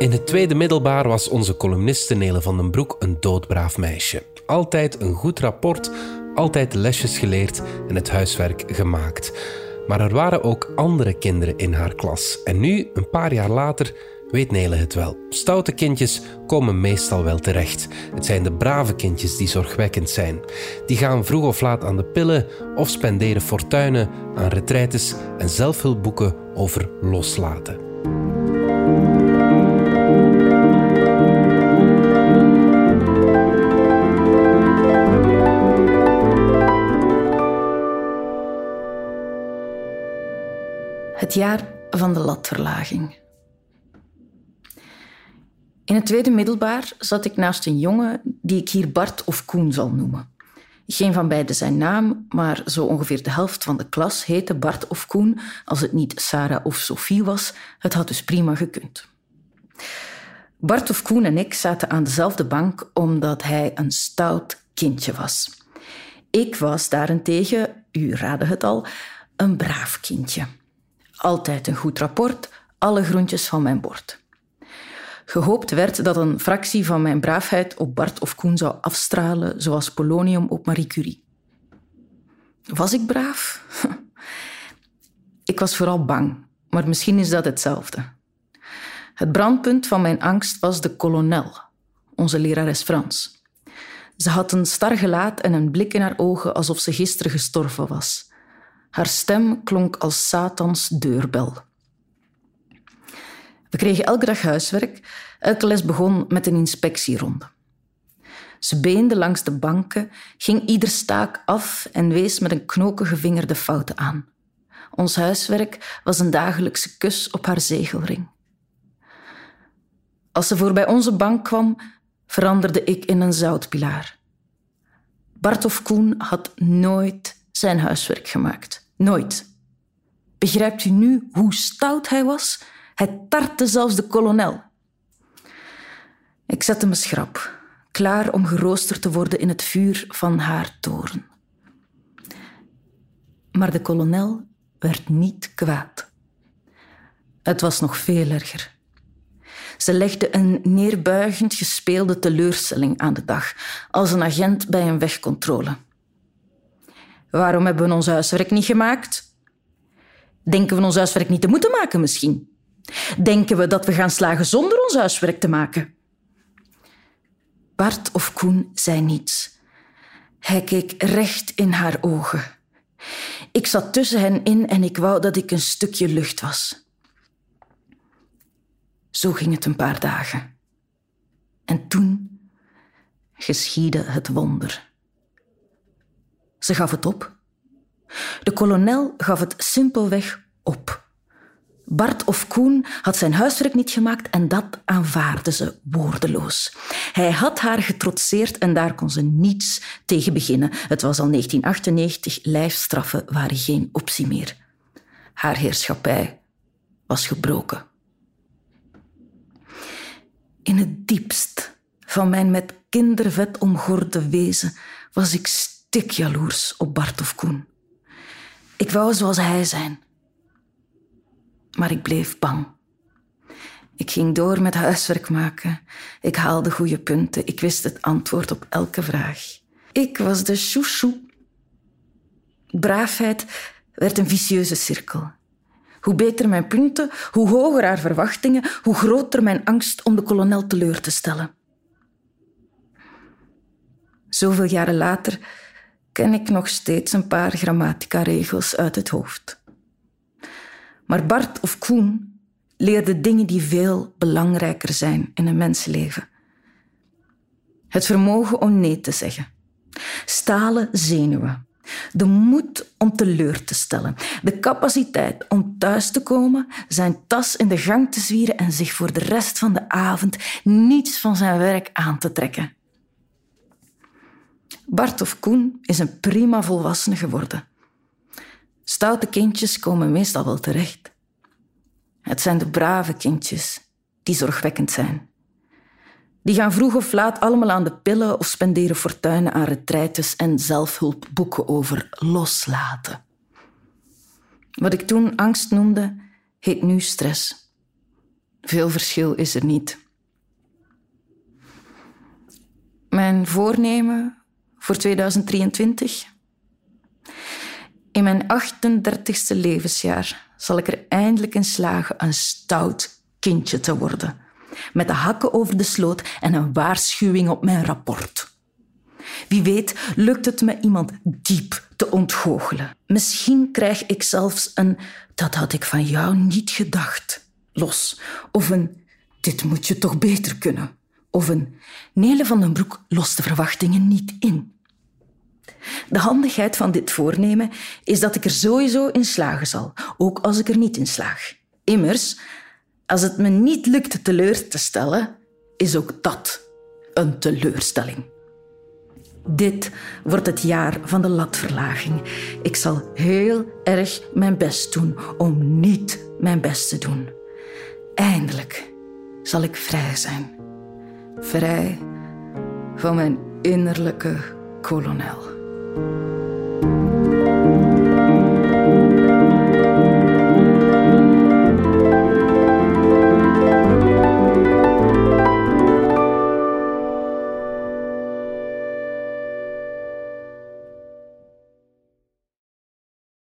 In het tweede middelbaar was onze columniste Nele van den Broek een doodbraaf meisje. Altijd een goed rapport, altijd lesjes geleerd en het huiswerk gemaakt. Maar er waren ook andere kinderen in haar klas. En nu, een paar jaar later, weet Nele het wel. Stoute kindjes komen meestal wel terecht. Het zijn de brave kindjes die zorgwekkend zijn. Die gaan vroeg of laat aan de pillen of spenderen fortuinen aan retraites en zelfhulpboeken over loslaten. Het jaar van de latverlaging. In het tweede middelbaar zat ik naast een jongen die ik hier Bart of Koen zal noemen. Geen van beiden zijn naam, maar zo ongeveer de helft van de klas heette Bart of Koen. Als het niet Sarah of Sophie was, het had dus prima gekund. Bart of Koen en ik zaten aan dezelfde bank omdat hij een stout kindje was. Ik was daarentegen, u raadde het al, een braaf kindje. Altijd een goed rapport, alle groentjes van mijn bord. Gehoopt werd dat een fractie van mijn braafheid op Bart of Koen zou afstralen, zoals polonium op Marie Curie. Was ik braaf? Ik was vooral bang, maar misschien is dat hetzelfde. Het brandpunt van mijn angst was de kolonel, onze lerares Frans. Ze had een star gelaat en een blik in haar ogen alsof ze gisteren gestorven was. Haar stem klonk als Satans deurbel. We kregen elke dag huiswerk. Elke les begon met een inspectieronde. Ze beende langs de banken, ging ieder staak af en wees met een knokige vinger de fouten aan. Ons huiswerk was een dagelijkse kus op haar zegelring. Als ze voorbij onze bank kwam, veranderde ik in een zoutpilaar. Bart of Koen had nooit zijn huiswerk gemaakt. Nooit. Begrijpt u nu hoe stout hij was? Hij tartte zelfs de kolonel. Ik zette me schrap, klaar om geroosterd te worden in het vuur van haar toren. Maar de kolonel werd niet kwaad. Het was nog veel erger. Ze legde een neerbuigend gespeelde teleurstelling aan de dag, als een agent bij een wegcontrole. Waarom hebben we ons huiswerk niet gemaakt? Denken we ons huiswerk niet te moeten maken misschien? Denken we dat we gaan slagen zonder ons huiswerk te maken? Bart of Koen zei niets. Hij keek recht in haar ogen. Ik zat tussen hen in en ik wou dat ik een stukje lucht was. Zo ging het een paar dagen. En toen geschiedde het wonder. Ze gaf het op. De kolonel gaf het simpelweg op. Bart of Koen had zijn huiswerk niet gemaakt en dat aanvaarde ze woordeloos. Hij had haar getrotseerd en daar kon ze niets tegen beginnen. Het was al 1998, lijfstraffen waren geen optie meer. Haar heerschappij was gebroken. In het diepst van mijn met kindervet omgorde wezen was ik jaloers op Bart of Koen. Ik wou zoals hij zijn. Maar ik bleef bang. Ik ging door met huiswerk maken. Ik haalde goede punten. Ik wist het antwoord op elke vraag. Ik was de chouchou. Braafheid werd een vicieuze cirkel. Hoe beter mijn punten, hoe hoger haar verwachtingen, hoe groter mijn angst om de kolonel teleur te stellen. Zoveel jaren later ken ik nog steeds een paar grammatica-regels uit het hoofd. Maar Bart of Koen leerde dingen die veel belangrijker zijn in een mensenleven. Het vermogen om nee te zeggen. Stalen zenuwen. De moed om teleur te stellen. De capaciteit om thuis te komen, zijn tas in de gang te zwieren en zich voor de rest van de avond niets van zijn werk aan te trekken. Bart of Koen is een prima volwassene geworden. Stoute kindjes komen meestal wel terecht. Het zijn de brave kindjes die zorgwekkend zijn. Die gaan vroeg of laat allemaal aan de pillen of spenderen fortuinen aan retraites en zelfhulpboeken over loslaten. Wat ik toen angst noemde, heet nu stress. Veel verschil is er niet. Mijn voornemen voor 2023? In mijn 38ste levensjaar zal ik er eindelijk in slagen een stout kindje te worden. Met de hakken over de sloot en een waarschuwing op mijn rapport. Wie weet lukt het me iemand diep te ontgoochelen. Misschien krijg ik zelfs een dat had ik van jou niet gedacht los. Of een dit moet je toch beter kunnen. Of een Nele van den Broek lost de verwachtingen niet in. De handigheid van dit voornemen is dat ik er sowieso in slagen zal, ook als ik er niet in slaag. Immers, als het me niet lukt teleur te stellen, is ook dat een teleurstelling. Dit wordt het jaar van de latverlaging. Ik zal heel erg mijn best doen om niet mijn best te doen. Eindelijk zal ik vrij zijn. Vrij van mijn innerlijke kolonel.